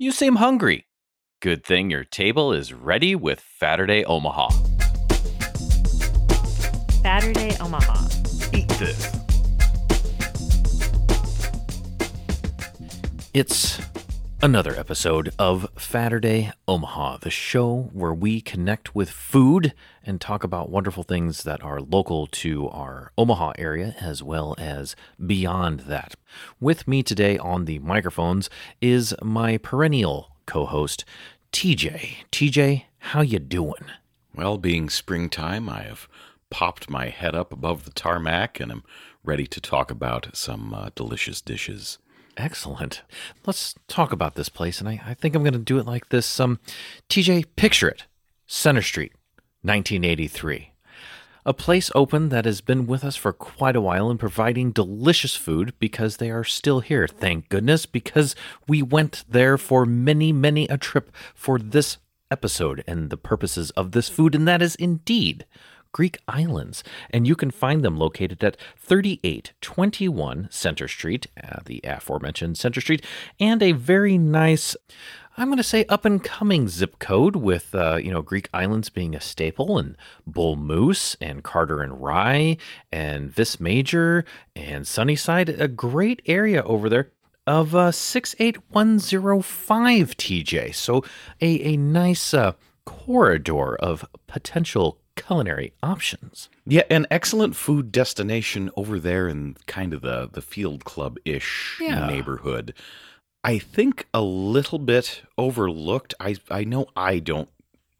You seem hungry. Good thing your table is ready with Faturday Omaha. Faturday Omaha. Eat this. It's another episode of Faturday Omaha, the show where we connect with food and talk about wonderful things that are local to our Omaha area as well as beyond that. With me today on the microphones is my perennial co-host TJ. TJ, how you doing? Well, being springtime, I have popped my head up above the tarmac and am ready to talk about some uh, delicious dishes. Excellent. Let's talk about this place, and I, I think I'm going to do it like this. Um, TJ, picture it: Center Street, 1983. A place open that has been with us for quite a while and providing delicious food because they are still here. Thank goodness, because we went there for many, many a trip for this episode and the purposes of this food, and that is indeed Greek Islands, and you can find them located at 3821 Center Street, uh, the aforementioned Center Street, and a very nice. I'm going to say up and coming zip code with, uh, you know, Greek Islands being a staple and Bull Moose and Carter and Rye and Vis Major and Sunnyside, a great area over there of uh, 68105 TJ. So a, a nice uh, corridor of potential culinary options. Yeah, an excellent food destination over there in kind of the the field club ish Yeah. neighborhood. I think a little bit overlooked. I I know I don't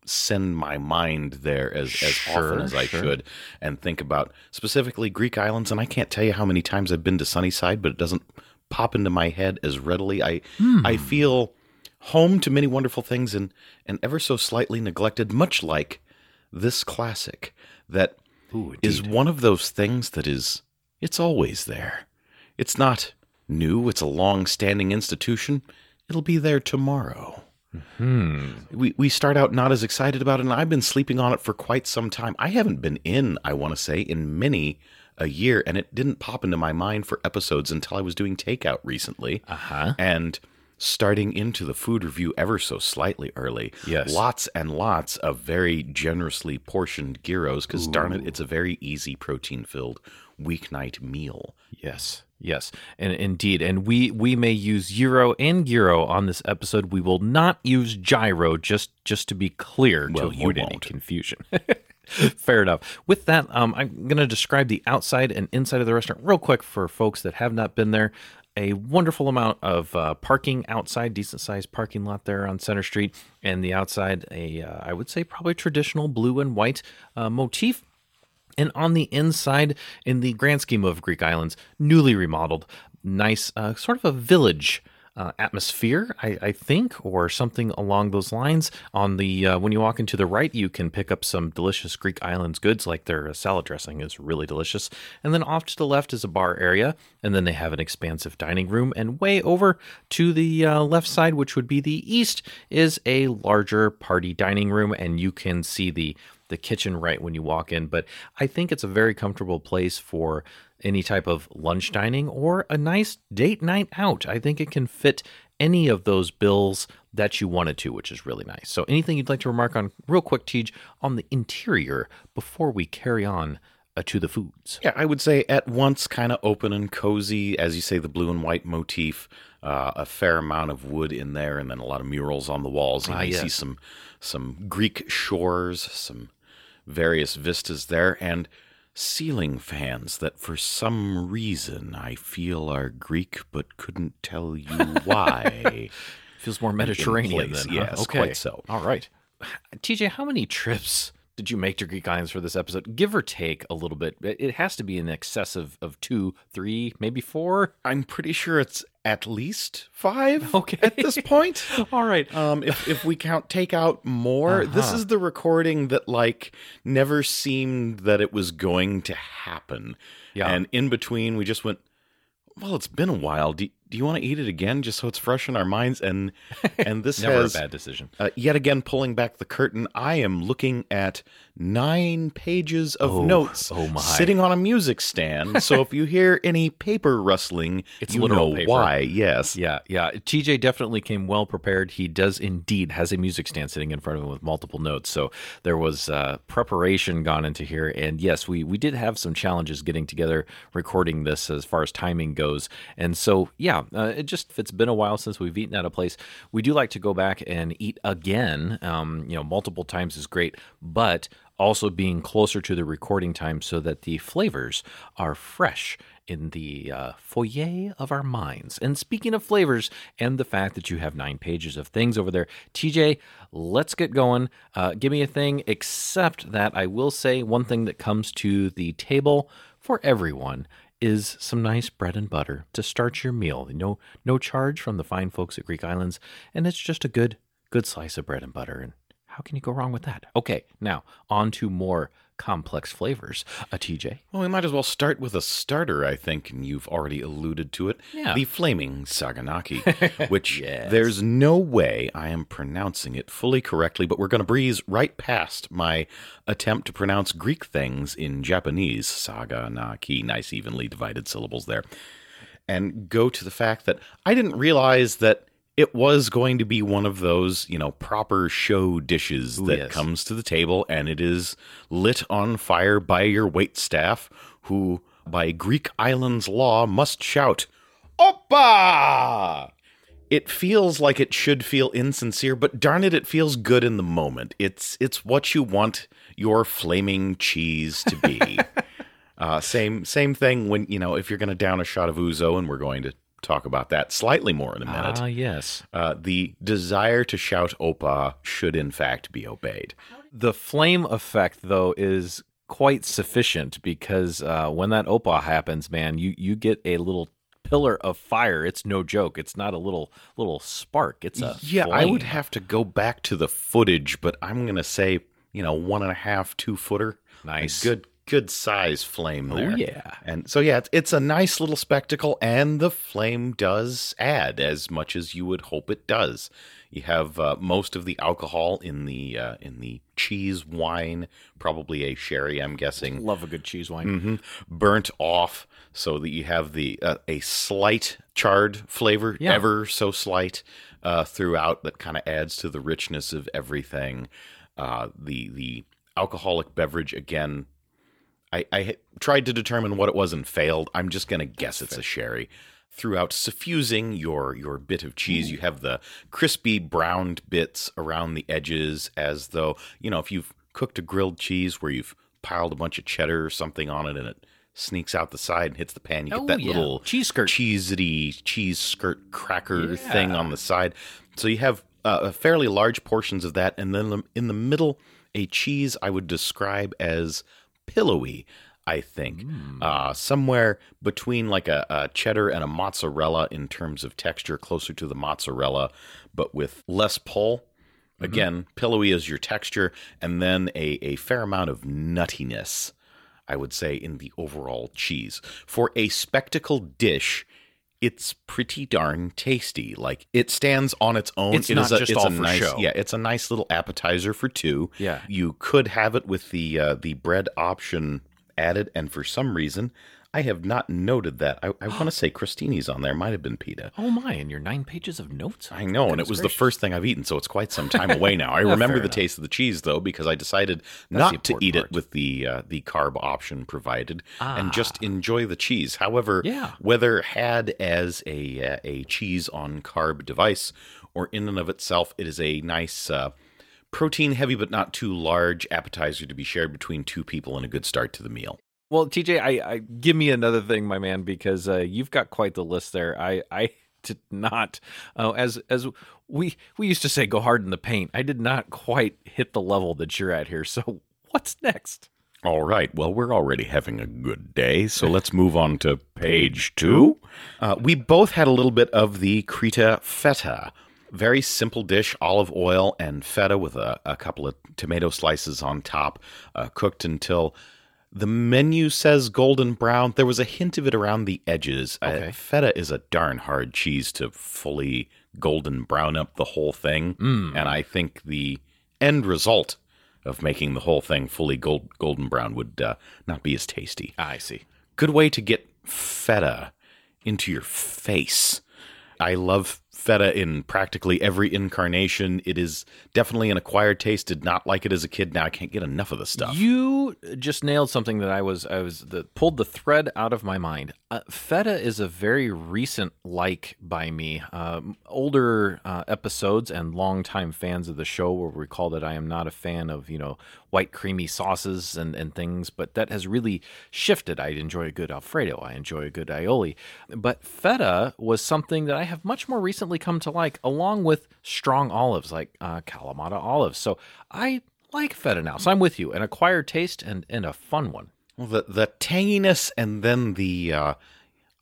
send my mind there as as Sure, often as I sure. should and think about specifically Greek islands and I can't tell you how many times I've been to Sunnyside but it doesn't pop into my head as readily. I Hmm. I feel home to many wonderful things and and ever so slightly neglected much like this classic that Ooh, is one of those things that is it's always there. It's not new, it's a long-standing institution. It'll be there tomorrow. Hmm. We we start out not as excited about it and I've been sleeping on it for quite some time. I haven't been in, I want to say, in many a year and it didn't pop into my mind for episodes until I was doing takeout recently Uh huh. and starting into the food review ever so slightly early. Yes. Lots and lots of very generously portioned gyros because darn it, it's a very easy protein filled weeknight meal. Yes. Yes, and indeed, and we we may use euro and gyro on this episode. We will not use gyro, just just to be clear Well, to you avoid any confusion. Fair enough. With that, um, I'm going to describe the outside and inside of the restaurant real quick for folks that have not been there. A wonderful amount of uh, parking outside, decent sized parking lot there on Center Street, and the outside, a uh, I would say probably traditional blue and white uh, motif. And on the inside, in the grand scheme of Greek islands, newly remodeled, nice, uh, sort of a village uh, atmosphere, I, I think, or something along those lines. On the uh, when you walk into the right, you can pick up some delicious Greek islands goods, like their salad dressing is really delicious. And then off to the left is a bar area, and then they have an expansive dining room. And way over to the uh, left side, which would be the east, is a larger party dining room, and you can see the the kitchen right when you walk in. But I think it's a very comfortable place for any type of lunch dining or a nice date night out. I think it can fit any of those bills that you wanted to, which is really nice. So, anything you'd like to remark on, real quick, TJ, on the interior before we carry on uh, to the foods? Yeah, I would say at once kind of open and cozy, as you say, the blue and white motif, uh, a fair amount of wood in there, and then a lot of murals on the walls. You, Ah, you see some some Greek shores, some various vistas there, and ceiling fans that for some reason I feel are Greek, but couldn't tell you why. Feels more Mediterranean place, than huh? yes, okay. quite so. All right, TJ, how many trips did you make to Greek islands for this episode? Give or take a little bit. It it has to be in excess of, of two, three, maybe four. I'm pretty sure it's at least five Okay. at this point. All right. Um, if if we count take out more, this Uh-huh. is the recording that like never seemed that it was going to happen. Yeah. And in between, we just went. Well, it's been a while. Do, do you want to eat it again just so it's fresh in our minds? And and this Never has a bad decision. uh, yet again pulling back the curtain. I am looking at nine pages of Oh, notes oh sitting on a music stand. so if you hear any paper rustling, It's you know paper. why. Yes. Yeah, yeah. TJ definitely came well prepared. He does indeed has a music stand sitting in front of him with multiple notes. So there was uh, preparation gone into here. And yes, we we did have some challenges getting together recording this as far as timing goes. And so yeah, uh, it just if it's been a while since we've eaten at a place, we do like to go back and eat again. Um, you know, multiple times is great, but also being closer to the recording time so that the flavors are fresh in the uh, foyer of our minds. And speaking of flavors and the fact that you have nine pages of things over there, TJ, let's get going. Uh, give me a thing, except that I will say one thing that comes to the table for everyone is some nice bread and butter to start your meal. No, no charge from the fine folks at Greek Islands, and it's just a good, good slice of bread and butter. And how can you go wrong with that? Okay, now on to more complex flavors. A TJ. Well, we might as well start with a starter, I think, and you've already alluded to it. Yeah. The Flaming Saganaki, which there's no way I am pronouncing it fully correctly, but we're going to breeze right past my attempt to pronounce Greek things in Japanese. Saganaki, nice evenly divided syllables there. And go to the fact that I didn't realize that it was going to be one of those, you know, proper show dishes that yes. comes to the table and it is lit on fire by your wait staff who by Greek islands law must shout Opa! It feels like it should feel insincere, but darn it, it feels good in the moment. It's it's what you want your flaming cheese to be. uh, same same thing when you know if you're going to down a shot of ouzo, and we're going to talk about that slightly more in a minute. Ah, yes. Uh, the desire to shout "Opa" should in fact be obeyed. The flame effect, though, is quite sufficient because uh, when that opa happens, man, you you get a little pillar of fire. It's no joke. It's not a little little spark. It's a Yeah, I would have to go back to the footage, but I'm gonna say you know one and a half, two footer. Nice. A good good size flame there. Oh yeah. And so yeah, it's, it's a nice little spectacle, and the flame does add as much as you would hope it does. You have uh, most of the alcohol in the uh, in the cheese wine, probably a sherry, I'm guessing, Love a good cheese wine. hmm burnt off, so that you have the uh, a slight charred flavor, Yeah. ever so slight, uh, throughout that kind of adds to the richness of everything. Uh, the the alcoholic beverage again. I, I tried to determine what it was and failed. I'm just gonna guess it's a sherry. Throughout suffusing your your bit of cheese, you have the crispy browned bits around the edges, as though you know if you've cooked a grilled cheese where you've piled a bunch of cheddar or something on it and it sneaks out the side and hits the pan. You get Oh, that yeah. little Cheese skirt. cheesy cheese skirt cracker Yeah. thing on the side. So you have uh, fairly large portions of that, and then in the middle, a cheese I would describe as pillowy. I think Hmm. uh, somewhere between like a, a cheddar and a mozzarella in terms of texture, closer to the mozzarella, but with less pull. Mm-hmm. Again, pillowy is your texture, and then a, a fair amount of nuttiness, I would say, in the overall cheese. For a spectacle dish, it's pretty darn tasty. Like it stands on its own. It's It not is a, just it's all a for nice, show. Yeah, it's a nice little appetizer for two. Yeah. You could have it with the uh, the bread option added, and for some reason, I have not noted that. I, I want to say crostini's on there. Might have been pita. Oh my! And your nine pages of notes. I know, and it was gracious. the first thing I've eaten, so it's quite some time away now. I remember the enough. taste of the cheese though, because I decided the not to eat part. it with the uh, the carb option provided, and Ah. just enjoy the cheese. However, Yeah. whether had as a uh, a cheese on carb device or in and of itself, it is a nice. Uh, Protein heavy but not too large appetizer to be shared between two people and a good start to the meal. Well, TJ, I, I give me another thing, my man, because uh, you've got quite the list there. I I did not, uh, as as we we used to say, go hard in the paint. I did not quite hit the level that you're at here. So what's next? All right. Well, we're already having a good day, so let's move on to page two. Uh, we both had a little bit of the Creta feta. Very simple dish olive oil and feta with a, a couple of tomato slices on top, uh, cooked until The menu says golden brown. There was a hint of it around the edges. Okay. feta is a darn hard cheese to fully golden brown up the whole thing, Mm. and I think the end result of making the whole thing fully gold, golden brown would uh, not be as tasty. I see. Good way to get feta into your face. I love feta in practically every incarnation. It is definitely an acquired taste. Did not like it as a kid. Now I can't get enough of the stuff. You just nailed something that I was I was the, pulled the thread out of my mind. Uh, feta is a very recent like by me. Um, older uh, episodes and longtime fans of the show will recall that I am not a fan of you know white creamy sauces and, and things, but that has really shifted. I enjoy a good Alfredo. I enjoy a good aioli, but feta was something that I have much more recently come to like, along with strong olives like uh, Kalamata olives. So I like feta now. So I'm with you. An acquired taste and, and a fun one. Well, the the tanginess and then the uh,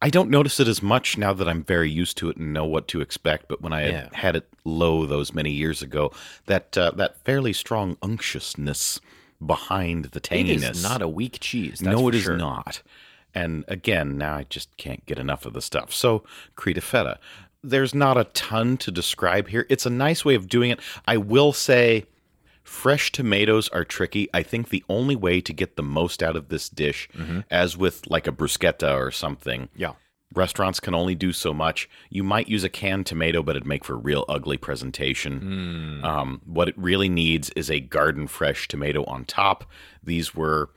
I don't notice it as much now that I'm very used to it and know what to expect. But when I Yeah. had it low those many years ago, that uh, that fairly strong unctuousness behind the tanginess is not a weak cheese. That's no, it is sure. not. And again, now I just can't get enough of the stuff. So, Creta Feta. There's not a ton to describe here. It's a nice way of doing it. I will say, fresh tomatoes are tricky. I think the only way to get the most out of this dish, as with like a bruschetta or something, Yeah. restaurants can only do so much. You might use a canned tomato, but it'd make for a real ugly presentation. Um, what it really needs is a garden fresh tomato on top. These were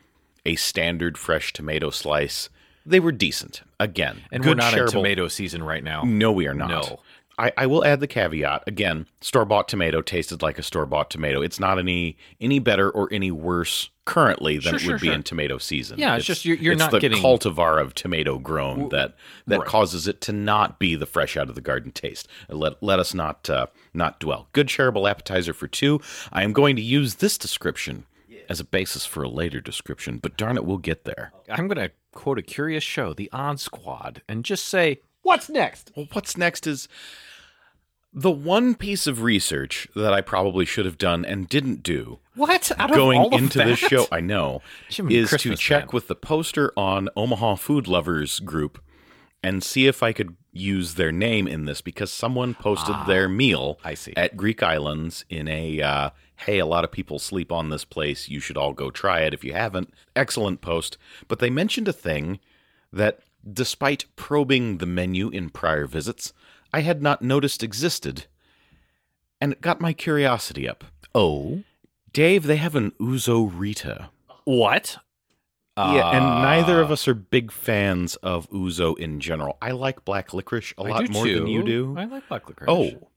a standard fresh tomato slice. They were decent. Again, And we're not in shareable- tomato season right now. No, we are not. No. I, I will add the caveat again. Store bought tomato tasted like a store bought tomato. It's not any any better or any worse currently than Sure, it sure, would be sure. in tomato season. Yeah, it's just you're- you're it's not the getting- cultivar of tomato grown that that right. causes it to not be the fresh out of the garden taste. Let let us not uh, not dwell. Good shareable appetizer for two. I am going to use this description as a basis for a later description, but darn it, we'll get there. I'm going to quote a curious show, The Odd Squad, and just say, what's next? Well, what's next is the one piece of research that I probably should have done and didn't do What? Out going into this show, I know, is to check man. with the poster on Omaha Food Lovers group and see if I could use their name in this because someone posted their meal Ah, I see. at Greek Islands in a uh, hey, a lot of people sleep on this place. You should all go try it if you haven't. Excellent post. But they mentioned a thing that, despite probing the menu in prior visits, I had not noticed existed. And it got my curiosity up. Oh. Dave, they have an ouzo Rita. What? yeah, and ah. neither of us are big fans of ouzo in general. I like black licorice a I lot more than you too. do. I like black licorice. Oh,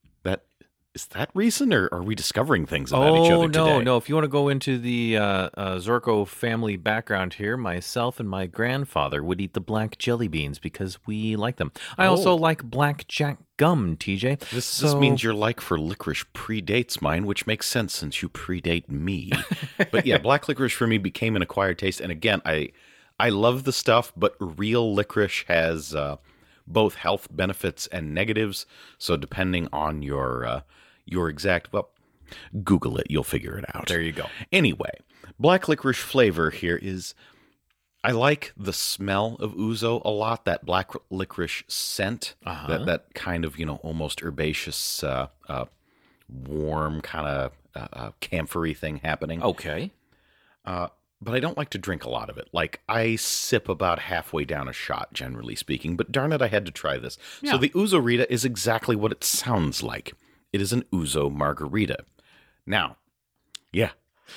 is that recent, or are we discovering things about each Oh other no, today? no! If you want to go into the uh, uh, Zorko family background here, myself and my grandfather would eat the black jelly beans because we like them. I also Oh. like black jack gum, TJ. This, this means your like for licorice predates mine, which makes sense since you predate me. but yeah, black licorice for me became an acquired taste, and again, I I love the stuff, but real licorice has uh, both health benefits and negatives. So depending on your uh, your exact well, Google it, you'll figure it out. There you go. Anyway, black licorice flavor here is I like the smell of ouzo a lot. That black licorice scent, Uh-huh. that that kind of you know almost herbaceous, uh, uh, warm kind of uh, uh, camphory thing happening. Okay. Uh, but I don't like to drink a lot of it. Like I sip about halfway down a shot, generally speaking. But darn it, I had to try this. Yeah. So the ouzo rita is exactly what it sounds like. It is an ouzo margarita. Now, yeah,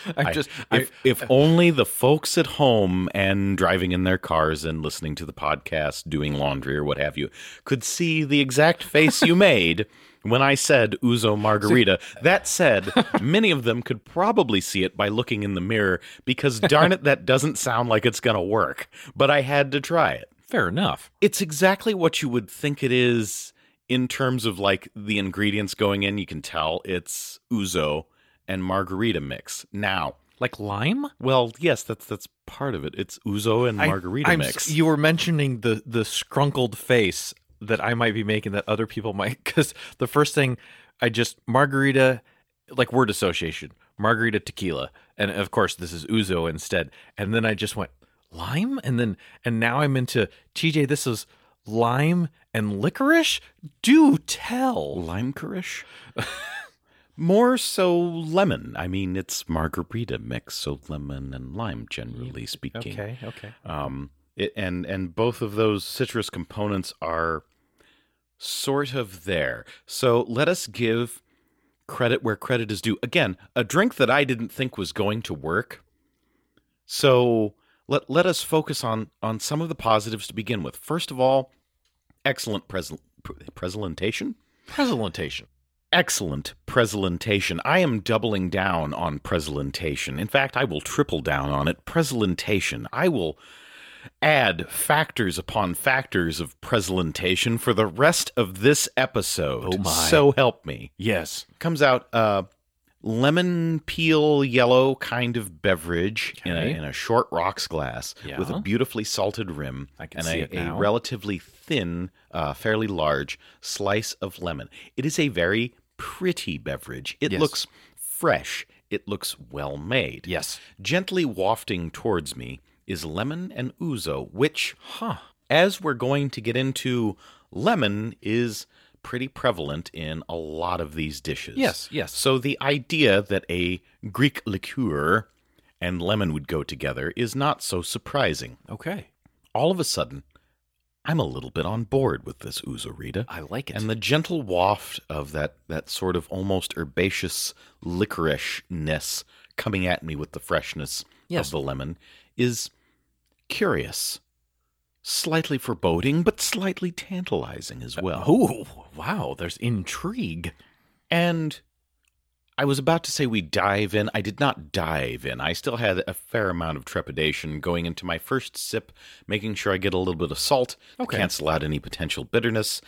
I- just. if, if uh, only the folks at home and driving in their cars and listening to the podcast, doing laundry or what have you, could see the exact face you made when I said ouzo Margarita. That said, many of them could probably see it by looking in the mirror because darn it, that doesn't sound like it's going to work. But I had to try it. fair enough. It's exactly what you would think it is in terms of like the ingredients going in. You can tell it's ouzo and margarita mix. Now, Like lime. well, yes, that's that's part of it. It's ouzo and margarita I'm mix. You were mentioning the the scrunkled face that I might be making that other people might because the first thing I just margarita like word association margarita tequila and of course this is ouzo instead and then I just went lime, and then and now I'm into TJ. This is lime and licorice. Do tell. Lime corish? More so lemon. I mean, it's margarita mix, so lemon and lime, generally speaking. Okay, okay. Um, it, and and both of those citrus components are sort of there. So let us give credit where credit is due. Again, a drink that I didn't think was going to work. So let let us focus on on some of the positives to begin with. First of all, excellent present presentation. Presentation. Excellent presentation. I am doubling down on presentation. In fact, I will triple down on it. Presentation. I will add factors upon factors of presentation for the rest of this episode. Oh my. So help me. Yes. Comes out uh lemon peel yellow kind of beverage in, a, in a short rocks glass with a beautifully salted rim and a, a relatively thin, uh, fairly large slice of lemon. It is a very pretty beverage. It Yes. looks fresh. It looks well made. Yes. Gently wafting towards me is lemon and ouzo, which, Huh. as we're going to get into, lemon is pretty prevalent in a lot of these dishes. Yes, yes. So the idea that a Greek liqueur and lemon would go together is not so surprising. Okay. All of a sudden, I'm a little bit on board with this ouzo Rita. I like it. And the gentle waft of that that sort of almost herbaceous licorishness coming at me with the freshness Yes. of the lemon is curious, slightly foreboding, but slightly tantalizing as well. oh, wow. There's intrigue. And I was about to say we dive in. I did not dive in. I still had a fair amount of trepidation going into my first sip, making sure I get a little bit of salt Okay. to cancel out any potential bitterness.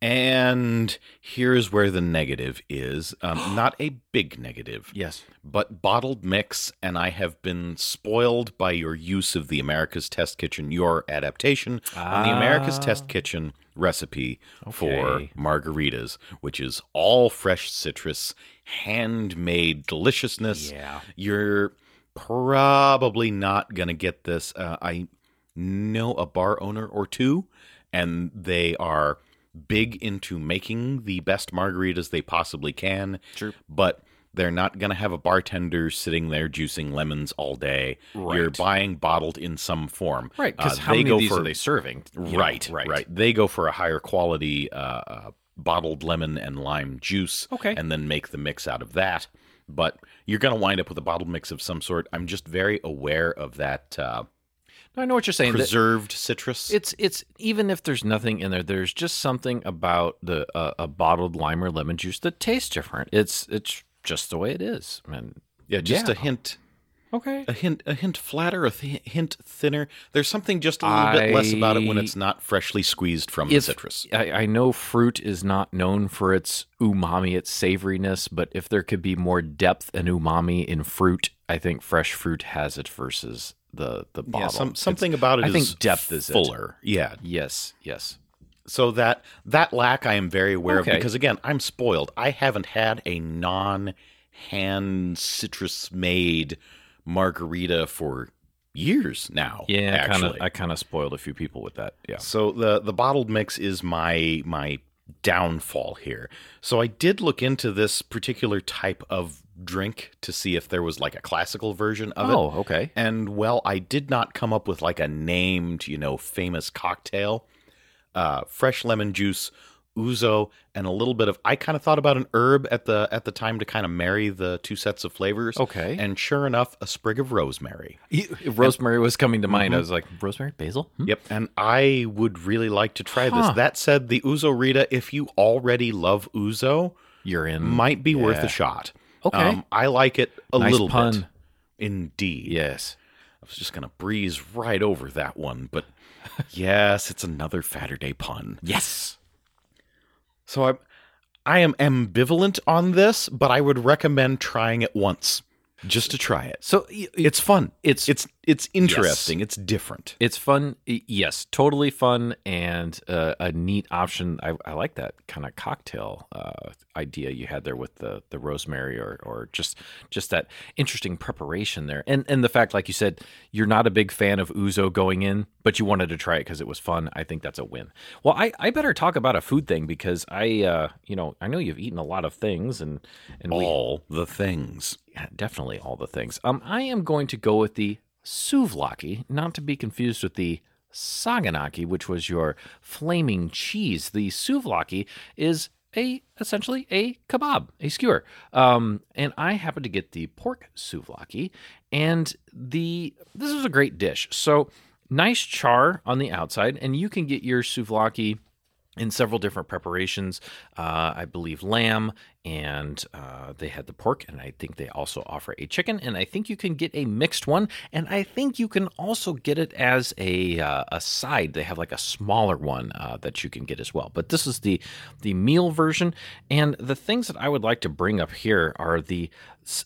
And here's where the negative is. Um, not a big negative, Yes. but bottled mix. And I have been spoiled by your use of the America's Test Kitchen, your adaptation on the America's Ah. Test Kitchen recipe for margaritas, which is all fresh citrus, handmade deliciousness. Yeah. You're probably not going to get this. Uh, I know a bar owner or two, and they are big into making the best margaritas they possibly can. Sure. But they're not going to have a bartender sitting there juicing lemons all day. You're buying bottled in some form. Right. Because Uh, how they many go of these for- are they serving? You know, right, right, They go for a higher quality uh, uh, bottled lemon and lime juice, Okay. and then make the mix out of that. But you're going to wind up with a bottled mix of some sort. I'm just very aware of that uh, I know what you're saying. that preserved citrus. It's it's even if there's nothing in there, there's just something about the uh, a bottled lime or lemon juice that tastes different. It's it's just the way it is. And yeah, just yeah. a hint, okay, a hint, a hint flatter, a th- hint thinner. There's something just a little bit less about it when it's not freshly squeezed from the citrus. I, I know fruit is not known for its umami, its savoriness, but if there could be more depth and umami in fruit, I think fresh fruit has it versus the the bottle. Yeah, some, It's- something about it I is think depth is it. fuller. Yeah, Yes, yes. So that that lack I am very aware Okay. of because again I'm spoiled. I haven't had a non hand citrus made margarita for years now. Yeah, kind of. actually. I kind of spoiled a few people with that. Yeah. So the the bottled mix is my my downfall here. So I did look into this particular type of drink to see if there was like a classical version of it. Oh, okay. And well, I did not come up with like a named, you know, famous cocktail. Uh, fresh lemon juice, ouzo, and a little bit of. I kind of thought about an herb at the at the time to kind of marry the two sets of flavors. Okay. And sure enough, a sprig of rosemary. rosemary was coming to mind. I was like, rosemary, basil. Hmm? Yep. And I would really like to try Huh. this. That said, the ouzo Rita, if you already love ouzo, You're in. might be worth a shot. Okay. Um, I like it a Nice little pun. bit. Indeed. Yes. I was just gonna breeze right over that one, but yes, it's another Faturday pun. Yes. So I, I am ambivalent on this, but I would recommend trying it once, just to try it. So It's fun. It's It's it's interesting. It's different. It's fun. Yes, totally fun and uh, a neat option. I, I like that kind of cocktail uh, idea you had there with the the rosemary or or just just that interesting preparation there. And and the fact, like you said, you're not a big fan of ouzo going in, but you wanted to try it because it was fun. I think that's a win. Well, I, I better talk about a food thing because I uh, you know I know you've eaten a lot of things and and we All the things. Definitely all the things. Um, I am going to go with the souvlaki, not to be confused with the saganaki, which was your flaming cheese. The souvlaki is a essentially a kebab, a skewer. Um, and I happen to get the pork souvlaki, and the this is a great dish. So nice char on the outside, and you can get your souvlaki in several different preparations. Uh, I believe lamb, and uh, they had the pork, and I think they also offer a chicken, and I think you can get a mixed one, and I think you can also get it as a uh, a side. They have like a smaller one uh, that you can get as well. But this is the the meal version, and the things that I would like to bring up here are the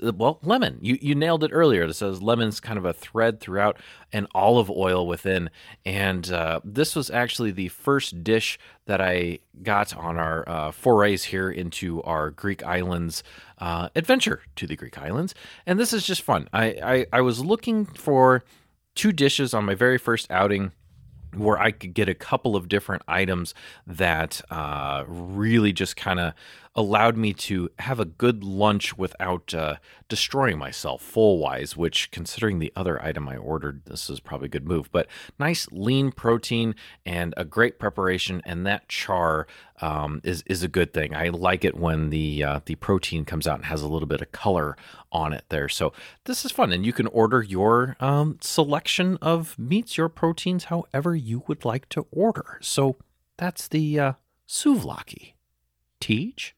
well lemon. You you nailed it earlier. It says lemon's kind of a thread throughout, and olive oil within, and uh, this was actually the first dish that I got on our uh, forays here into our Greek islands uh, adventure to the Greek islands, and this is just fun. I, I I was looking for two dishes on my very first outing where I could get a couple of different items that uh, really just kind of allowed me to have a good lunch without uh, destroying myself full wise. Which, considering the other item I ordered, this is probably a good move. But nice lean protein and a great preparation, and that char um, is is a good thing. I like it when the uh, the protein comes out and has a little bit of color on it there. So this is fun, and you can order your um, selection of meats, your proteins, however you would like to order. So that's the uh, souvlaki. TJ.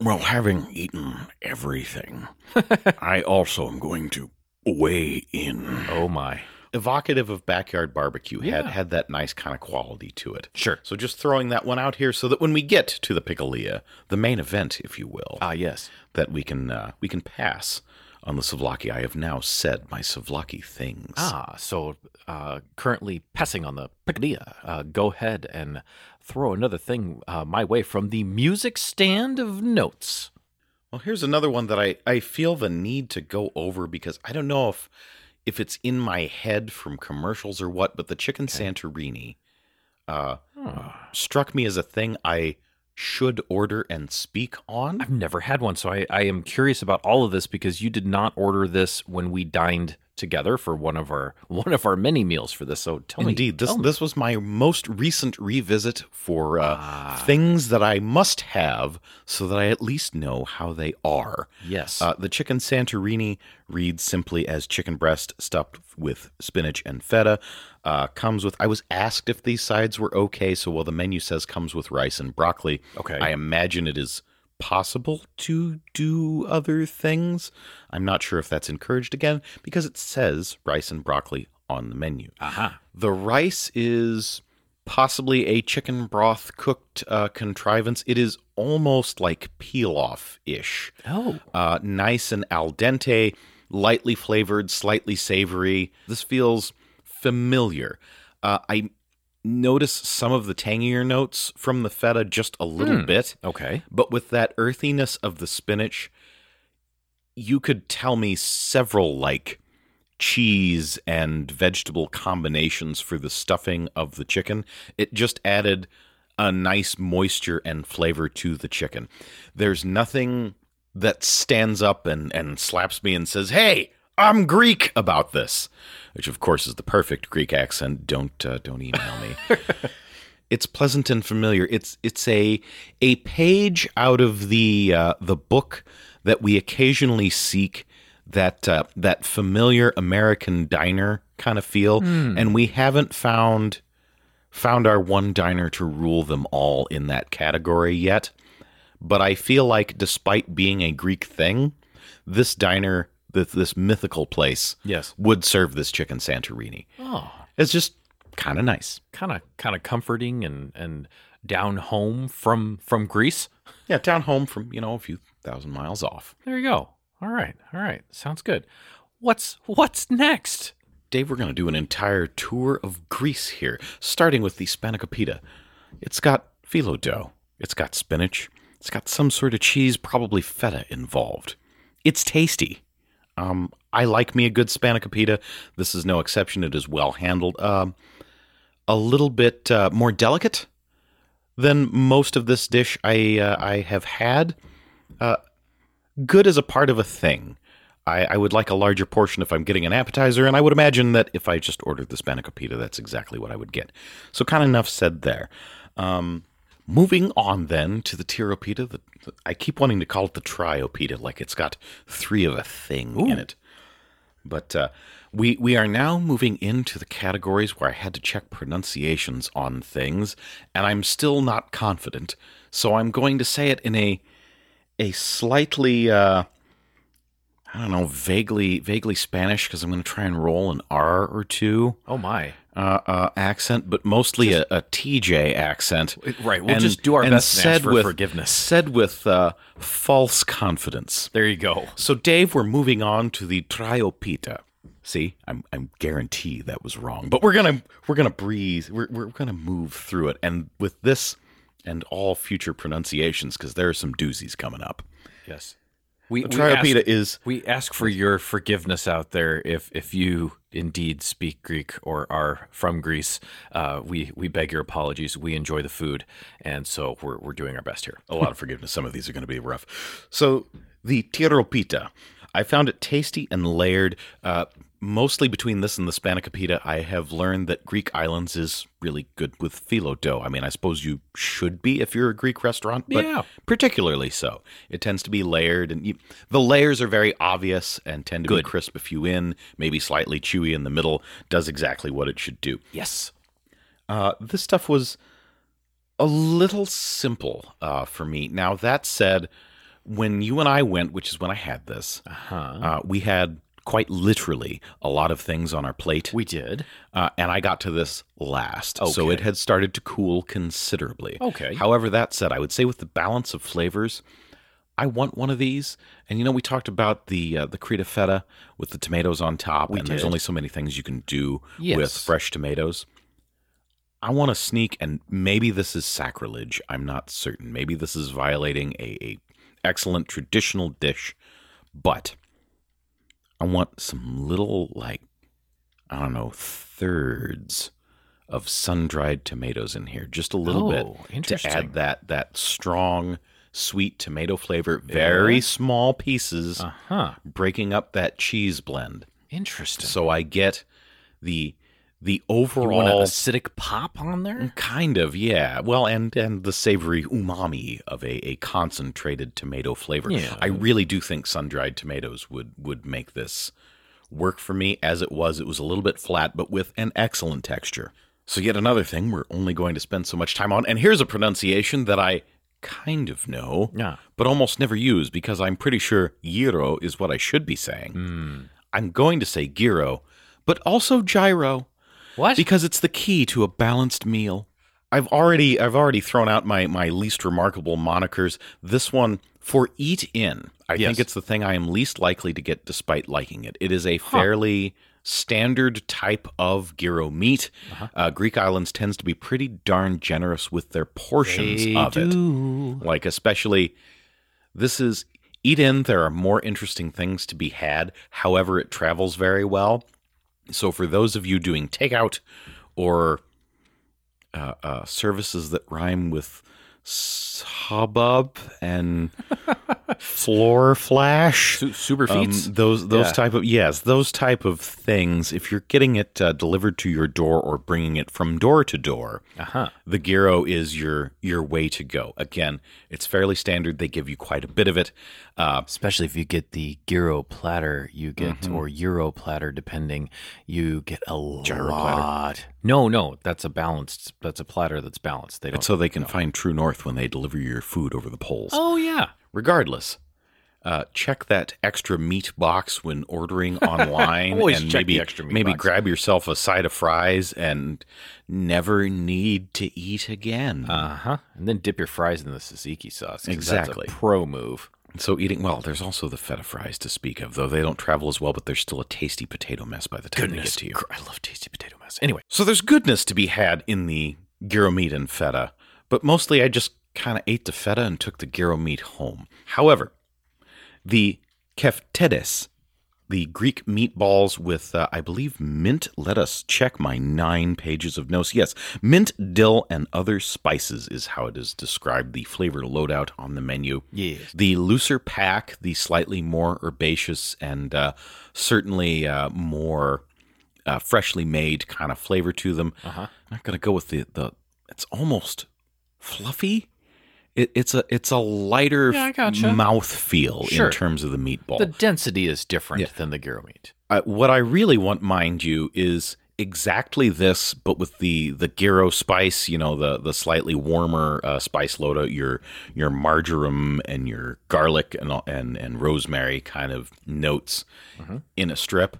Well, having eaten everything, I also am going to weigh in. Oh my. Evocative of backyard barbecue had Yeah. had that nice kind of quality to it. Sure. So just throwing that one out here so that when we get to the pikilia, the main event, if you will, Ah yes. that we can uh, we can pass on the souvlaki. I have now said my souvlaki things. Ah, so uh, currently passing on the picadilla. Uh, go ahead and throw another thing uh, my way from the music stand of notes. Well, here's another one that I, I feel the need to go over because I don't know if if it's in my head from commercials or what, but the chicken Santorini uh, struck me as a thing I should order and speak on. I've never had one, so I, I am curious about all of this because you did not order this when we dined together for one of our one of our many meals for this. So tell me, Indeed, this me. this was my most recent revisit for uh, Ah. things that I must have, so that I at least know how they are. yes, Uh, the chicken Santorini reads simply as chicken breast stuffed with spinach and feta. Uh, comes with. I was asked if these sides were okay, so while the menu says comes with rice and broccoli, Okay. I imagine it is possible to do other things. I'm not sure if that's encouraged again because it says rice and broccoli on the menu. aha, The rice is possibly a chicken broth cooked uh, contrivance. It is almost like pilaf ish. oh, Uh, nice and al dente, lightly flavored, slightly savory. This feels familiar. Uh, I notice some of the tangier notes from the feta just a little Hmm. bit, okay, but with that earthiness of the spinach, you could tell me several like cheese and vegetable combinations for the stuffing of the chicken. It just added a nice moisture and flavor to the chicken. There's nothing that stands up and, and slaps me and says, Hey, I'm Greek about this, which of course is the perfect Greek accent. Don't uh, don't email me. it's pleasant and familiar. It's it's a a page out of the uh, the book that we occasionally seek that uh, that familiar American diner kind of feel, and we haven't found found our one diner to rule them all in that category yet. But I feel like, despite being a Greek thing, this diner, this, this mythical place, yes, would serve this chicken Santorini. oh, It's just kind of nice. kind of kind of comforting and and down home from from Greece. Yeah, down home from you know a few thousand miles off. There you go. All right, all right, sounds good. What's what's next? Dave, we're going to do an entire tour of Greece here, starting with the spanakopita. It's got phyllo dough. It's got spinach. It's got some sort of cheese, probably feta involved. It's tasty. Um, I like me a good spanakopita. This is no exception. It is well handled. Um, a little bit uh, more delicate than most of this dish I uh, I have had. Uh, good as a part of a thing. I, I would like a larger portion if I'm getting an appetizer, and I would imagine that if I just ordered the spanakopita, that's exactly what I would get. So, kind of enough said there. Um, moving on then to the tiropita. The, the- I keep wanting to call it the triopita, like it's got three of a thing in it. But uh, we we are now moving into the categories where I had to check pronunciations on things, and I'm still not confident. So I'm going to say it in a a slightly uh, I don't know, vaguely vaguely Spanish because I'm going to try and roll an R or two Oh my. Uh, uh, accent, but mostly a, a TJ accent. Right, we'll just do our best and ask for forgiveness. Said with uh, false confidence. There you go. So, Dave, we're moving on to the triopita. See, I'm I'm guarantee that was wrong, but we're gonna we're gonna breathe. We're we're gonna move through it, and with this and all future pronunciations, because there are some doozies coming up. Yes. We, we Triopita ask, is we ask for your forgiveness out there if if you indeed speak Greek or are from Greece. Uh, we we beg your apologies. We enjoy the food, and so we're we're doing our best here. a lot of forgiveness. Some of these are going to be rough. So the tiropita, I found it tasty and layered. Uh, mostly between this and the spanakopita, I have learned that Greek islands is really good with phyllo dough. I mean, I suppose you should be if you're a Greek restaurant, but Yeah. particularly so. It tends to be layered, and you, the layers are very obvious and tend to Good. be crisp a few in, maybe slightly chewy in the middle. Does exactly what it should do. Yes. Uh, this stuff was a little simple uh, for me. Now, that said, when you and I went, which is when I had this, Huh. uh, we had quite literally a lot of things on our plate. We did. Uh, and I got to this last. So it had started to cool considerably. Okay. However, that said, I would say with the balance of flavors, I want one of these. And you know, we talked about the uh, the Creta feta with the tomatoes on top, we and there's only so many things you can do with fresh tomatoes. I want to sneak, and maybe this is sacrilege. I'm not certain. Maybe this is violating a, a excellent traditional dish, but I want some little like I don't know thirds of sun dried tomatoes in here, just a little bit Oh, to add that that strong sweet tomato flavor. Very Yeah. small pieces, Uh huh. breaking up that cheese blend. Interesting. So I get the the you want an overall acidic pop on there? kind of yeah. Well, and and the savory umami of a, a concentrated tomato flavor. Yeah. I really do think sun dried tomatoes would would make this work for me. As it was, it was a little bit flat, but with an excellent texture. So yet another thing we're only going to spend so much time on. And here's a pronunciation that I kind of know, Yeah. but almost never use because I'm pretty sure gyro is what I should be saying. Hmm. I'm going to say gyro, but also gyro What? because it's the key to a balanced meal. I've already I've already thrown out my my least remarkable monikers. This one for eat in. I Yes. think it's the thing I am least likely to get despite liking it. It is a fairly standard type of gyro meat. Uh-huh. Uh, Greek islands tends to be pretty darn generous with their portions They of it. Like especially this is eat in there are more interesting things to be had. However, it travels very well. So for those of you doing takeout or uh, uh, services that rhyme with hubbub and floor flash, Su- super um, feats. those those Yeah. type of yes, those type of things. If you're getting it uh, delivered to your door or bringing it from door to door, uh huh. the gyro is your your way to go. Again, it's fairly standard. They give you quite a bit of it. Uh, Especially if you get the gyro platter, you get Mm-hmm. or euro platter, depending. You get a Gyro platter. lot. No, no, that's a balanced. That's a platter that's balanced. They don't. so they can find true north when they deliver your food over the poles. oh yeah. Regardless, uh, check that extra meat box when ordering online, and maybe the extra meat maybe box. grab yourself a side of fries and never need to eat again. Uh huh. And then dip your fries in the tzatziki sauce. Exactly. That's a pro move. So eating well, there's also the feta fries to speak of, though they don't travel as well, but they're still a tasty potato mess by the time they get to you. I love tasty potato mess. Anyway, So there's goodness to be had in the gyro meat and feta, but mostly I just kind of ate the feta and took the gyro meat home. However, the keftedes, the Greek meatballs with, uh, I believe, mint. Let us check my nine pages of notes. Yes, mint, dill, and other spices is how it is described, the flavor loadout on the menu. Yes. The looser pack, the slightly more herbaceous, and uh, certainly uh, more uh, freshly made kind of flavor to them. Uh-huh. I'm not going to go with the, the, it's almost fluffy. It, it's a it's a lighter Yeah, gotcha. mouth feel Sure. in terms of the meatball. the density is different Yeah. than the gyro meat. Uh, what I really want, mind you, is exactly this, but with the the gyro spice. You know, the the slightly warmer uh, spice load out your your marjoram and your garlic and and and rosemary kind of notes in a strip.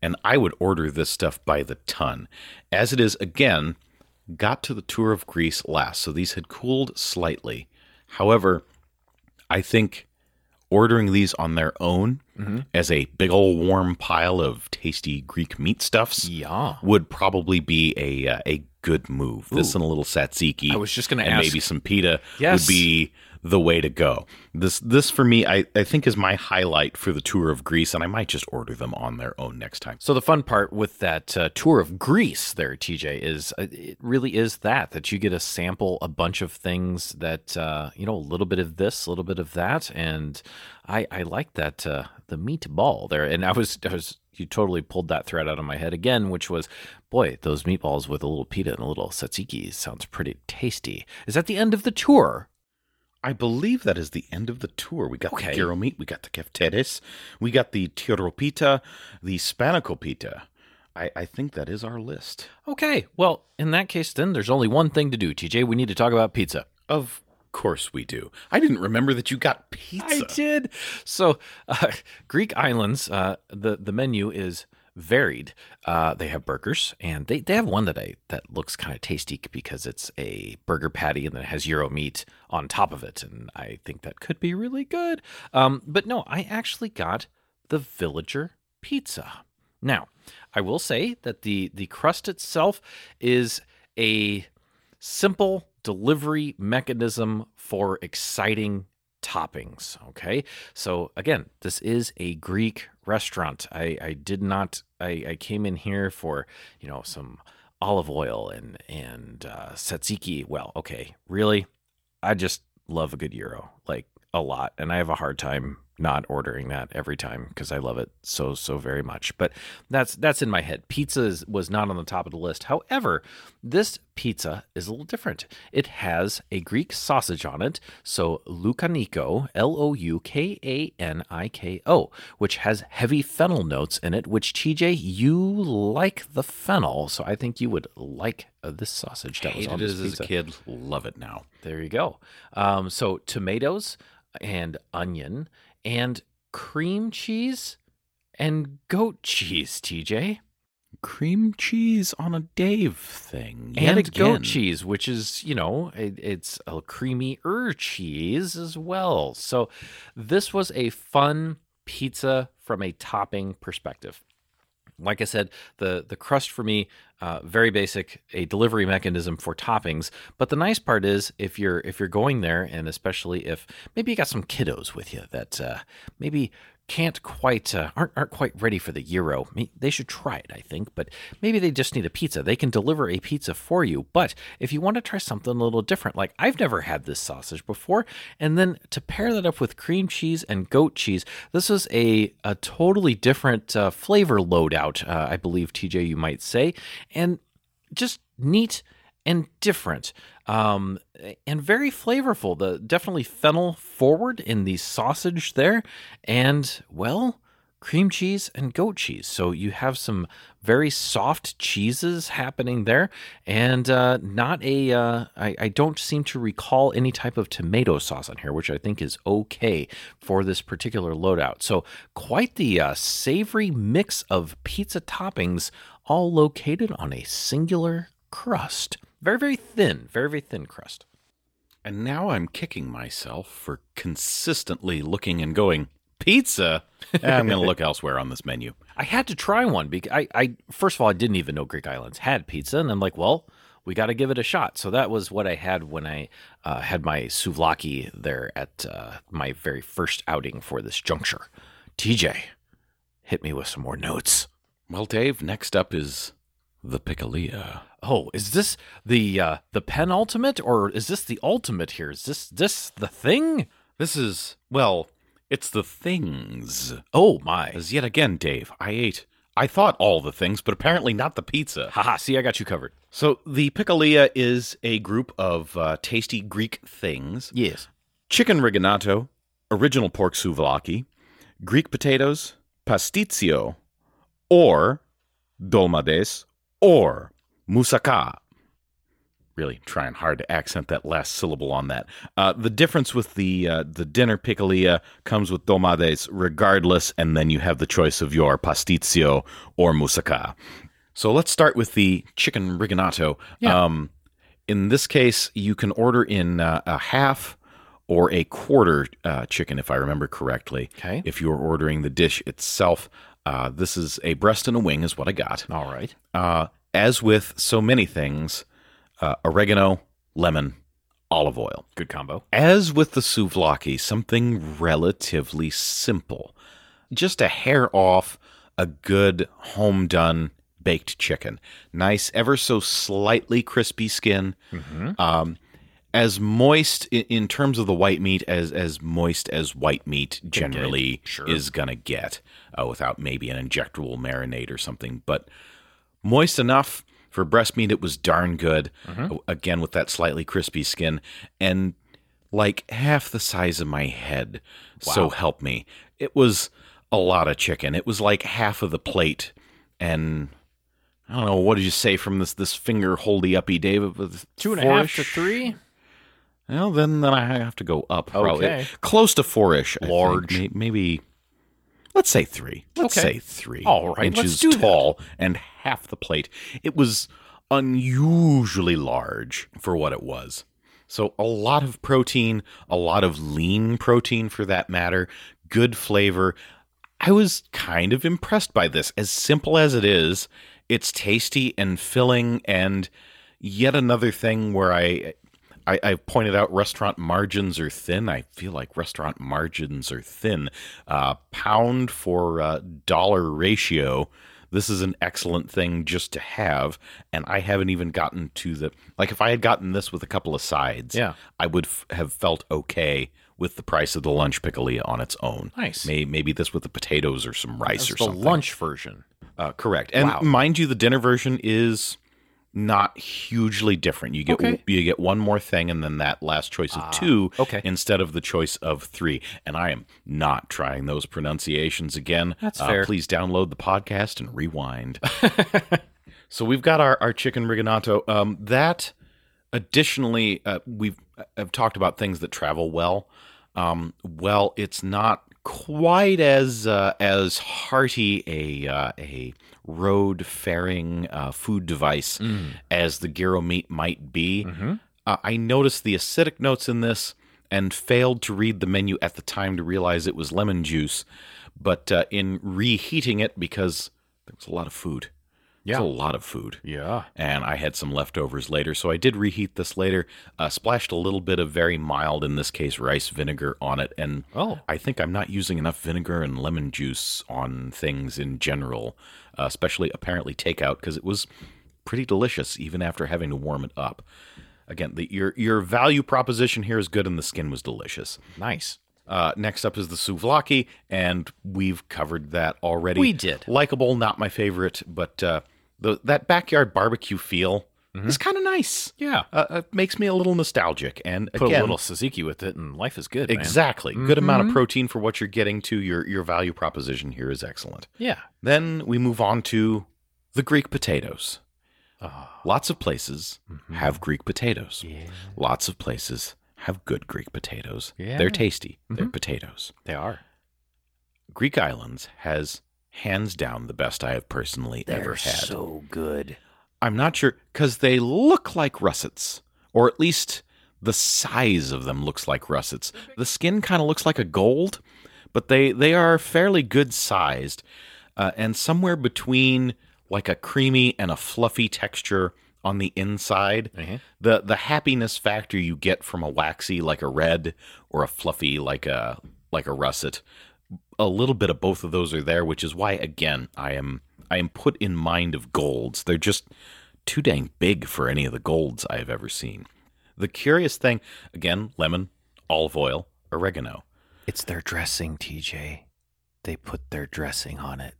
And I would order this stuff by the ton. As it is, again, got to the tour of Greece last, so these had cooled slightly. However, I think ordering these on their own as a big old warm pile of tasty Greek meat stuffs Yeah. would probably be a uh, a good move. This and a little tzatziki. I was just gonna and ask- maybe some pita Yes. would be the way to go. This this for me, I, I think is my highlight for the tour of Greece, and I might just order them on their own next time. So the fun part with that uh, tour of Greece, there, TJ, is uh, it really is that that you get to sample a bunch of things that uh, you know, a little bit of this, a little bit of that, and I I like that uh, the meatball there. And I was I was you totally pulled that thread out of my head again, which was, boy, those meatballs with a little pita and a little tzatziki sounds pretty tasty. Is that the end of the tour? I believe that is the end of the tour. We got Okay. the gyro meat, we got the keftedes, we got the tiropita, the spanakopita. I, I think that is our list. Okay, well, in that case, then there's only one thing to do, TJ. We need to talk about pizza. Of course we do. I didn't remember that you got pizza. I did. So, uh, Greek islands, uh, the the menu is varied. Uh, they have burgers, and they, they have one that I that looks kind of tasty because it's a burger patty and then it has gyro meat on top of it, and I think that could be really good. Um, but no, I actually got the Villager pizza. Now, I will say that the the crust itself is a simple delivery mechanism for exciting toppings. Okay. So again, this is a Greek restaurant. I, I did not, I, I came in here for, you know, some olive oil and, and uh, tzatziki. Well, okay. Really? I just love a good gyro, like a lot. And I have a hard time not ordering that every time because I love it so so very much. But that's that's in my head. Pizza is, was not on the top of the list. However, this pizza is a little different. It has a Greek sausage on it, so Loukaniko, L O U K A N I K O, which has heavy fennel notes in it. Which TJ, you like the fennel, so I think you would like uh, this sausage that was on this as pizza. a kid. Love it now. There you go. Um, so tomatoes and onion and cream cheese and goat cheese, TJ. Cream cheese on a Dave thing. Yet and again. goat cheese, which is, you know, it, it's a creamy er cheese as well. So this was a fun pizza from a topping perspective. Like I said, the the crust for me, uh, very basic, a delivery mechanism for toppings. But the nice part is, if you're if you're going there, and especially if maybe you got some kiddos with you that uh, maybe can't quite uh, aren't aren't quite ready for the gyro. May- They should try it, I think. But maybe they just need a pizza. They can deliver a pizza for you. But if you want to try something a little different, like I've never had this sausage before, and then to pair that up with cream cheese and goat cheese, this is a a totally different uh, flavor loadout. Uh, I believe TJ, you might say, and just neat and different um, and very flavorful. The definitely fennel forward in the sausage there and well cream cheese and goat cheese. So you have some very soft cheeses happening there and uh, not a uh, I, I don't seem to recall any type of tomato sauce on here which i think is okay for this particular loadout. So quite the uh, savory mix of pizza toppings all located on a singular crust very very thin very very thin crust And now I'm kicking myself for consistently looking and going, pizza? I'm going to look elsewhere on this menu. I had to try one because I, I first of all I didn't even know Greek islands had pizza, and I'm like, well, we got to give it a shot. So that was what I had when I uh, had my souvlaki there at uh, my very first outing for this juncture. TJ, hit me with some more notes. Well, Dave, next up is the Pikilia. Oh, is this the uh, the penultimate, or is this the ultimate here? Is this this the thing? This is, well, it's the things. Oh my! As yet again, Dave, I ate, I thought all the things, but apparently not the pizza. Haha! See, I got you covered. So the Pikilia is a group of uh, tasty Greek things Yes. chicken riganato, original pork souvlaki, Greek potatoes, pastizio, or dolmades, or moussaka. Really trying hard to accent that last syllable on that. Uh, the difference with the uh, the dinner pikilia comes with domades regardless, and then you have the choice of your pastizio or moussaka. So let's start with the chicken riganato. Yeah. Um, in this case, you can order in uh, a half or a quarter uh, chicken, if I remember correctly. Okay. If you're ordering the dish itself, uh, this is a breast and a wing, is what I got. All right. Uh, as with so many things, uh, oregano, lemon, olive oil. Good combo. As with the souvlaki, something relatively simple. Just a hair off a good home done baked chicken. Nice, ever so slightly crispy skin. Um, as moist in, terms of the white meat as as moist as white meat generally Sure. is gonna get uh, without maybe an injectable marinade or something, but moist enough for breast meat. It was darn good. Mm-hmm. Uh, Again with that slightly crispy skin and like half the size of my head. So help me. It was a lot of chicken. It was like half of the plate, and I don't know what did you say from this this finger holdy uppy David with Two and a half to three. Well, then then I have to go up. Probably Okay. close to four-ish. I think. Large. May- maybe. Let's say three. Let's Okay. say three. All right, let's inches do that. tall and half the plate. It was unusually large for what it was. So a lot of protein, a lot of lean protein for that matter, good flavor. I was kind of impressed by this. As simple as it is, it's tasty and filling and yet another thing where I I, I pointed out restaurant margins are thin. I feel like restaurant margins are thin. Uh, pound for uh, dollar ratio. This is an excellent thing just to have, and I haven't even gotten to the like. If I had gotten this with a couple of sides, Yeah. I would f- have felt okay with the price of the lunch pikilia on its own. Nice. May- maybe this with the potatoes or some rice That's or the something. lunch version. Uh, correct. And Wow. mind you, the dinner version is not hugely different. You get Okay. you get one more thing, and then that last choice of two okay. instead of the choice of three. And I am not trying those pronunciations again. That's Uh, fair. please download the podcast and rewind. so we've got our, our chicken riganato. Um, that additionally, uh, we've have talked about things that travel well. Um, well, it's not quite as uh, as hearty a uh, a road faring uh, food device as the gyro meat might be. Uh, I noticed the acidic notes in this and failed to read the menu at the time to realize it was lemon juice. But uh, in reheating it, because there was a lot of food, Yeah. There's a lot of food Yeah. and I had some leftovers later. So I did reheat this later, uh, splashed a little bit of very mild, in this case, rice vinegar on it. And Oh. I think I'm not using enough vinegar and lemon juice on things in general, uh, especially apparently takeout, because it was pretty delicious even after having to warm it up. Again, the, your your value proposition here is good, and the skin was delicious. Nice. Uh, next up is the souvlaki, and we've covered that already. We did. Likeable, not my favorite, but uh, the that backyard barbecue feel is kind of nice. Mm-hmm. Yeah. Uh, it makes me a little nostalgic, and Put again, a little tzatziki with it, and life is good. man. exactly good amount Mm-hmm. of protein for what you're getting to. Your your value proposition here is excellent. Yeah. Then we move on to the Greek potatoes. Ah. Lots of places Mm-hmm. have Greek potatoes. Yeah. Lots of places have good Greek potatoes. Yeah. They're tasty. They're Mhm. potatoes. They are. Greek Islands has hands down the best I have personally ever had. so good. I'm not sure because they look like russets, or at least the size of them looks like russets. The skin kind of looks like a gold, but they they are fairly good sized, uh, and somewhere between like a creamy and a fluffy texture on the inside. The the happiness factor you get from a waxy like a red or a fluffy like a like a russet. A little bit of both of those are there, which is why again I am I am put in mind of golds. They're just too dang big for any of the golds I have ever seen. The curious thing, again, lemon, olive oil, oregano. It's their dressing, TJ. They put their dressing on it.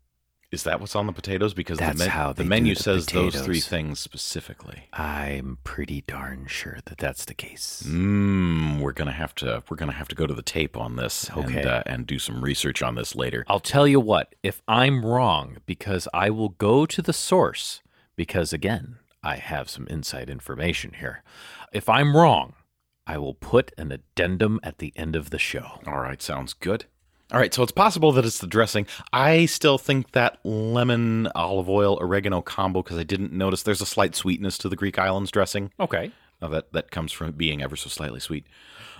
Is that what's on the potatoes? Because That's the, how the menu the says those three things specifically. I'm pretty darn sure that that's the case. Mm, we're gonna have to we're gonna have to go to the tape on this Okay. and uh, and do some research on this later. I'll tell you what, if I'm wrong, because I will go to the source, because again, I have some inside information here. If I'm wrong, I will put an addendum at the end of the show. All right, sounds good. All right, so it's possible that it's the dressing. I still think that lemon, olive oil, oregano combo because I didn't notice there's a slight sweetness to the Greek islands dressing. Okay. uh, that that comes from being ever so slightly sweet.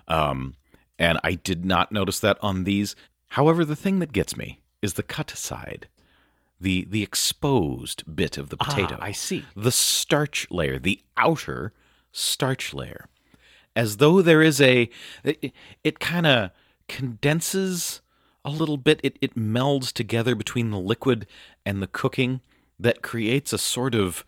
Um, and I did not notice that on these. However, the thing that gets me is the cut side, the the exposed bit of the potato. Ah, I see. the starch layer, the outer starch layer, as though there is a. It, it kind of condenses a little bit. It it melds together between the liquid and the cooking that creates a sort of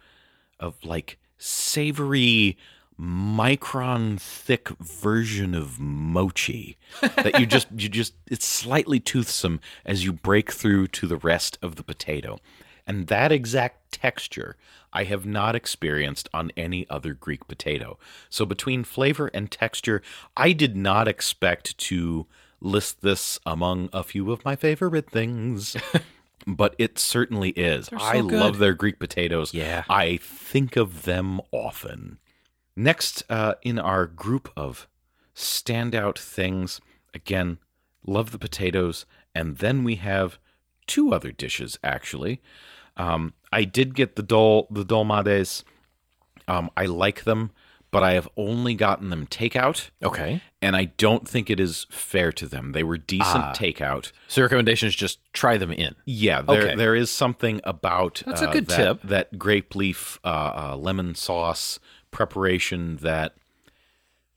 of like savory micron thick version of mochi that you just you just it's slightly toothsome as you break through to the rest of the potato and that exact texture I have not experienced on any other Greek potato. So between flavor and texture, I did not expect to list this among a few of my favorite things. but it certainly is. so I good. love their Greek potatoes. Yeah. I think of them often. Next, uh, in our group of standout things, again, love the potatoes. And then we have two other dishes, actually. Um, I did get the dol the dolmades. Um, I like them, but I have only gotten them takeout, Okay. and I don't think it is fair to them. They were decent Ah. takeout. So your recommendation is just try them in. Yeah, there Okay. there is something about That's a uh, good that, tip. That grape leaf uh, uh, lemon sauce preparation that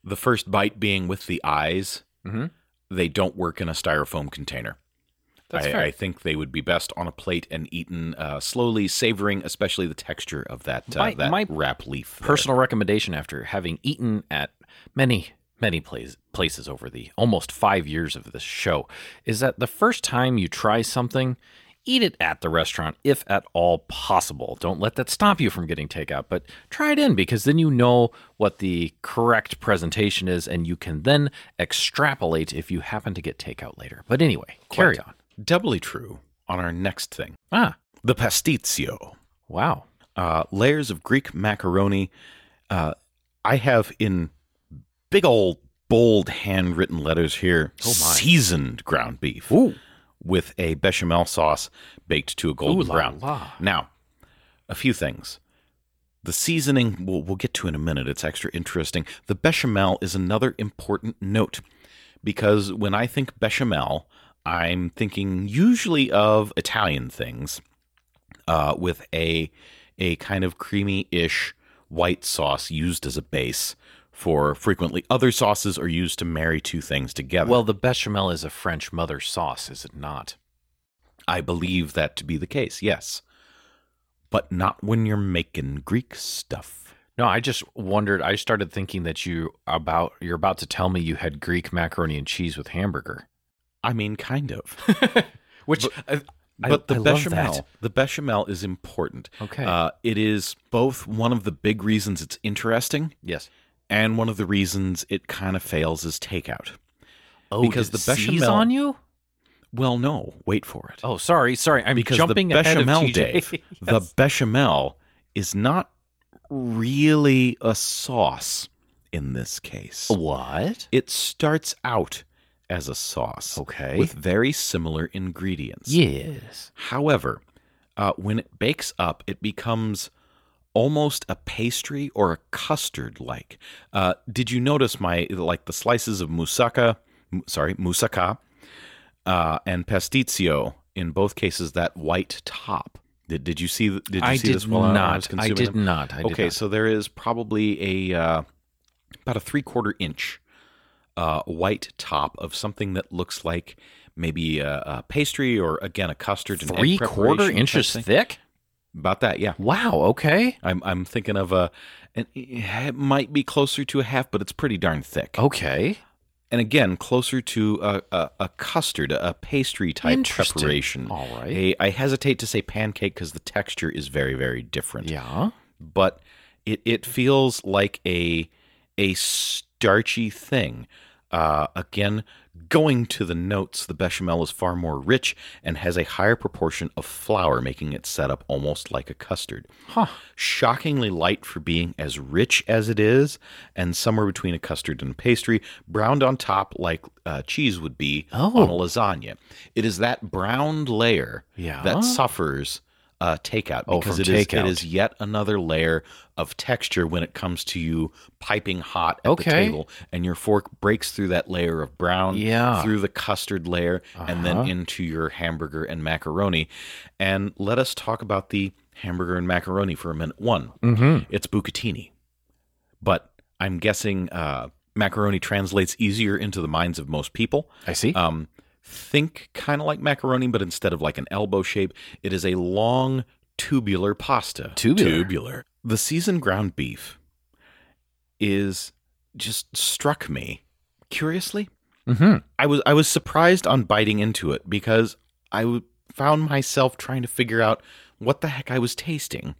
the first bite being with the eyes, Mhm. they don't work in a styrofoam container. I. I think they would be best on a plate and eaten uh, slowly, savoring especially the texture of that uh, My- that my wrap leaf. there. Personal recommendation after having eaten at many, many places, places over the almost five years of this show is that the first time you try something, eat it at the restaurant if at all possible. Don't let that stop you from getting takeout, but try it in because then you know what the correct presentation is and you can then extrapolate if you happen to get takeout later. But anyway, carry on. Doubly true on our next thing, Ah, the pastizio. wow. uh, layers of Greek macaroni. Uh, I have in big old bold handwritten letters here Oh, seasoned ground beef Ooh. with a bechamel sauce baked to a golden Ooh la brown. la. Now, a few things. The seasoning we'll, we'll get to in a minute. It's extra interesting. The bechamel is another important note because when I think bechamel, I'm thinking usually of Italian things uh, with a a kind of creamy-ish white sauce used as a base. For frequently, other sauces are used to marry two things together. Well, the bechamel is a French mother sauce, is it not? I believe that to be the case, yes. But not when you're making Greek stuff. No, I just wondered. I started thinking that you about you're about to tell me you had Greek macaroni and cheese with hamburger, I mean, kind of. which I, I- But the I bechamel, the bechamel is important. Okay. Uh, it is both one of the big reasons it's interesting yes. and one of the reasons it kind of fails as takeout. Oh, because did the bechamel- on you. Well, no, wait for it. Oh, sorry, sorry. I'm because jumping the ahead bechamel, of TJ. Dave, the bechamel is not really a sauce in this case. what? It starts out as a sauce. Okay. With very similar ingredients. Yes. However, uh, when it bakes up, it becomes almost a pastry or a custard like. Uh, did you notice my like the slices of moussaka? Sorry, moussaka uh, and pasticcio. In both cases, that white top. Did, did you see? Did you I see did this while I was not. I did them? not. I did okay, not. so there is probably a uh, about a three quarter inch uh, white top of something that looks like maybe a, a pastry or again a custard. and Three quarter inches thick. About that, yeah. Wow. Okay. I'm I'm thinking of a, it might be closer to a half, but it's pretty darn thick. Okay. And again, closer to a, a, a custard, a pastry type preparation. All right. A, I hesitate to say pancake because the texture is very very different. Yeah. but it it feels like a a starchy thing. Uh, again, going to the notes, the bechamel is far more rich and has a higher proportion of flour, making it set up almost like a custard. Huh. Shockingly light for being as rich as it is, and somewhere between a custard and a pastry, browned on top like uh, cheese would be Oh. on a lasagna. It is that browned layer Yeah. that suffers uh, takeout Oh, because it is it is yet another layer of texture when it comes to you piping hot at Okay. the table, and your fork breaks through that layer of brown, Yeah. through the custard layer, and then Uh-huh. into your hamburger and macaroni. And let us talk about the hamburger and macaroni for a minute. One, Mm-hmm. it's bucatini, but I'm guessing uh, macaroni translates easier into the minds of most people. I see. Um, think kind of like macaroni, but instead of like an elbow shape, it is a long tubular pasta. Tubular. Tubular. The seasoned ground beef is just struck me curiously. mm-hmm. I was I was surprised on biting into it because I w- found myself trying to figure out what the heck I was tasting.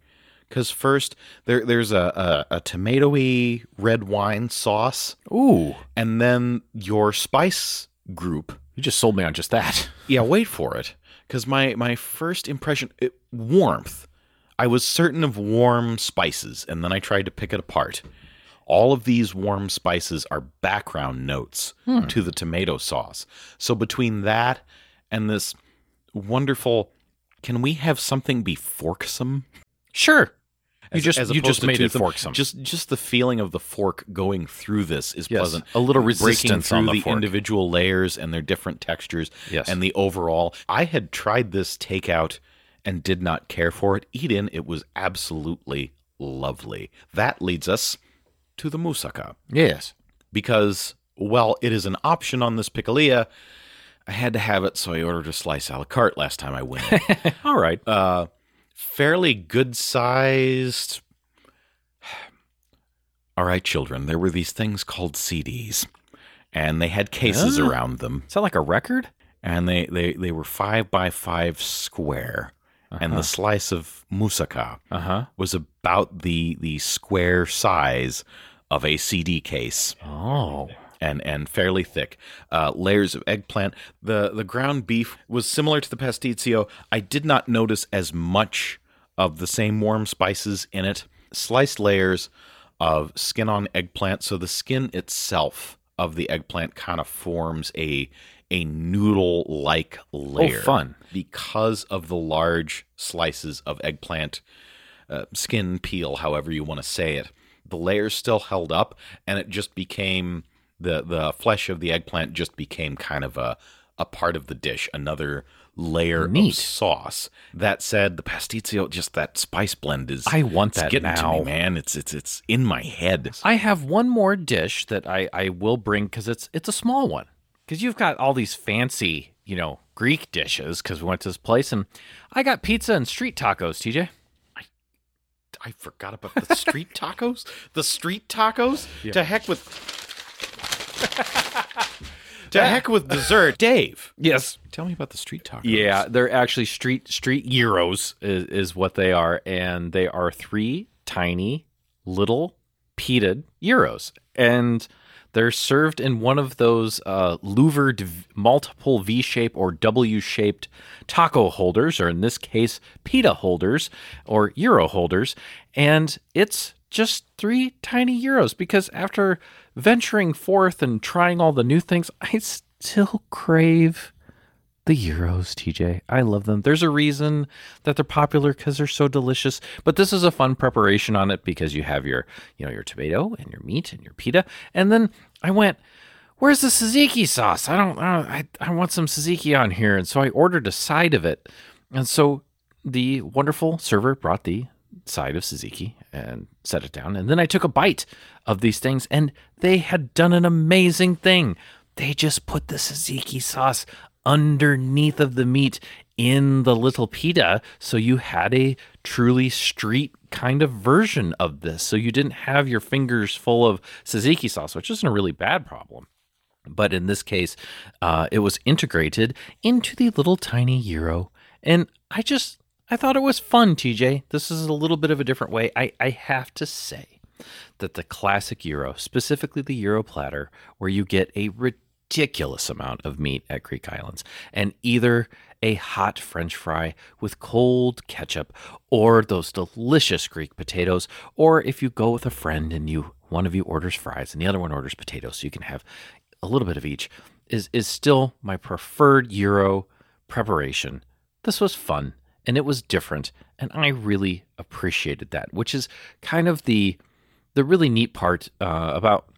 Because first there there's a, a a tomatoey red wine sauce, Ooh. and then your spice group You just sold me on just that. yeah, wait for it. Because my, my first impression, it, warmth. I was certain of warm spices, and then I tried to pick it apart. All of these warm spices are background notes hmm. to the tomato sauce. So between that and this wonderful, can we have something be forksome? Sure. You just as you just made it forksome. Just just the feeling of the fork going through this is Yes, pleasant. a little breaking resistance through on the the individual layers and their different textures. Yes. and the overall. I had tried this takeout and did not care for it. Eat in, it was absolutely lovely. That leads us to the moussaka yes. because well, it is an option on this pikilia, I had to have it, so I ordered a slice a la carte last time I went. All right. uh, fairly good sized. All right, children, there were these things called CDs, and they had cases around them, Is that like a record? and they, they, they were five by five square. And the slice of moussaka Uh huh. was about the the square size of a CD case Oh. And and fairly thick. Uh, layers of eggplant. The the ground beef was similar to the pasticcio. I did not notice as much of the same warm spices in it. Sliced layers of skin on eggplant. So the skin itself of the eggplant kind of forms a a noodle like layer. Oh, fun. Because of the large slices of eggplant uh, skin peel, however you want to say it. The layers still held up, and it just became the the flesh of the eggplant just became kind of a a part of the dish, another layer Neat. of sauce. That said, the pasticcio, just that spice blend is I want that getting to me, man. It's it's it's in my head. I have one more dish that I, I will bring because it's it's a small one. Because you've got all these fancy, you know, Greek dishes. Because we went to this place and I got pizza and street tacos. TJ, I forgot about the street tacos. The street tacos. To heck with. to heck with dessert, Dave. yes, Tell me about the street tacos. yeah, they're actually street street gyros is, is what they are, and they are three tiny little peated gyros, and they're served in one of those uh, louvered v- multiple V shape or W shaped taco holders, or in this case, pita holders or gyro holders, and it's just three tiny gyros because after venturing forth and trying all the new things, I still crave the gyros, TJ. I love them. There's a reason that they're popular because they're so delicious. But this is a fun preparation on it because you have your, you know, your tomato and your meat and your pita. And then I went, where's the tzatziki sauce? I don't, I, don't, I, I want some tzatziki on here. And so I ordered a side of it. And so the wonderful server brought the side of tzatziki and set it down. And then I took a bite of these things and they had done an amazing thing. They just put the tzatziki sauce underneath of the meat in the little pita. So you had a truly street kind of version of this. So you didn't have your fingers full of tzatziki sauce, which isn't a really bad problem. But in this case, uh, it was integrated into the little tiny gyro. And I just, I thought it was fun, TJ. This is a little bit of a different way. I, I have to say that the classic gyro, specifically the gyro platter, where you get a ridiculous amount of meat at Greek Islands, and either a hot French fry with cold ketchup, or those delicious Greek potatoes, or if you go with a friend and you one of you orders fries and the other one orders potatoes, so you can have a little bit of each, is is still my preferred gyro preparation. This was fun and it was different, and I really appreciated that, which is kind of the the really neat part uh, about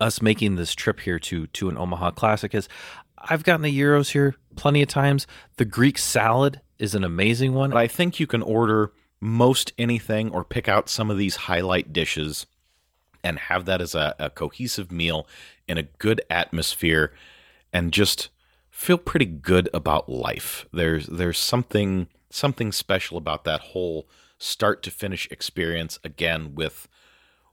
us making this trip here to to an Omaha Classic is I've gotten the gyros here plenty of times. The Greek salad is an amazing one. I think you can order most anything or pick out some of these highlight dishes and have that as a, a cohesive meal in a good atmosphere and just feel pretty good about life. There's there's something something special about that whole start to finish experience again with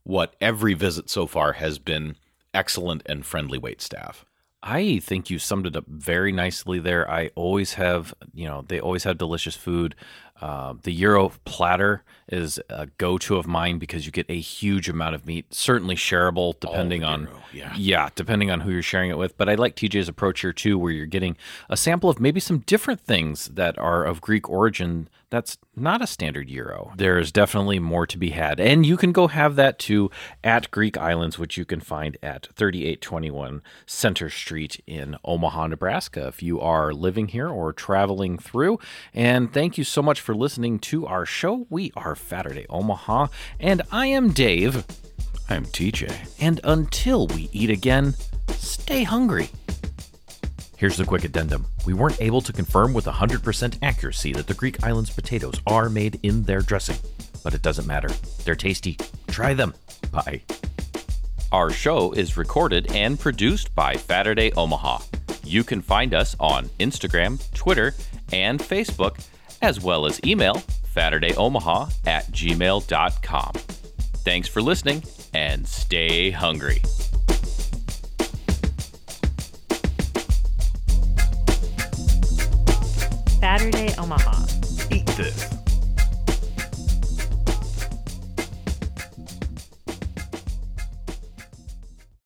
what every visit so far has been excellent and friendly wait staff. I think you summed it up very nicely there. I always have, you know, they always have delicious food. Uh, the gyro platter is a go-to of mine because you get a huge amount of meat, certainly shareable depending on yeah. yeah, depending on who you're sharing it with. But I like TJ's approach here too, where you're getting a sample of maybe some different things that are of Greek origin. That's not a standard gyro. There is definitely more to be had, and you can go have that too at Greek Islands, which you can find at 3821 Center Street in Omaha, Nebraska. If you are living here or traveling through, and thank you so much for listening to our show. We are Faturday Omaha, and I am Dave. I'm TJ. And until we eat again, stay hungry. Here's the quick addendum. We weren't able to confirm with 100% accuracy that the Greek islands potatoes are made in their dressing, but it doesn't matter. They're tasty. Try them. Bye. Our show is recorded and produced by Faturday Omaha. You can find us on Instagram, Twitter, and Facebook, as well as email FaturdayOmaha at gmail.com. Thanks for listening and stay hungry. Faturday Omaha. Eat this.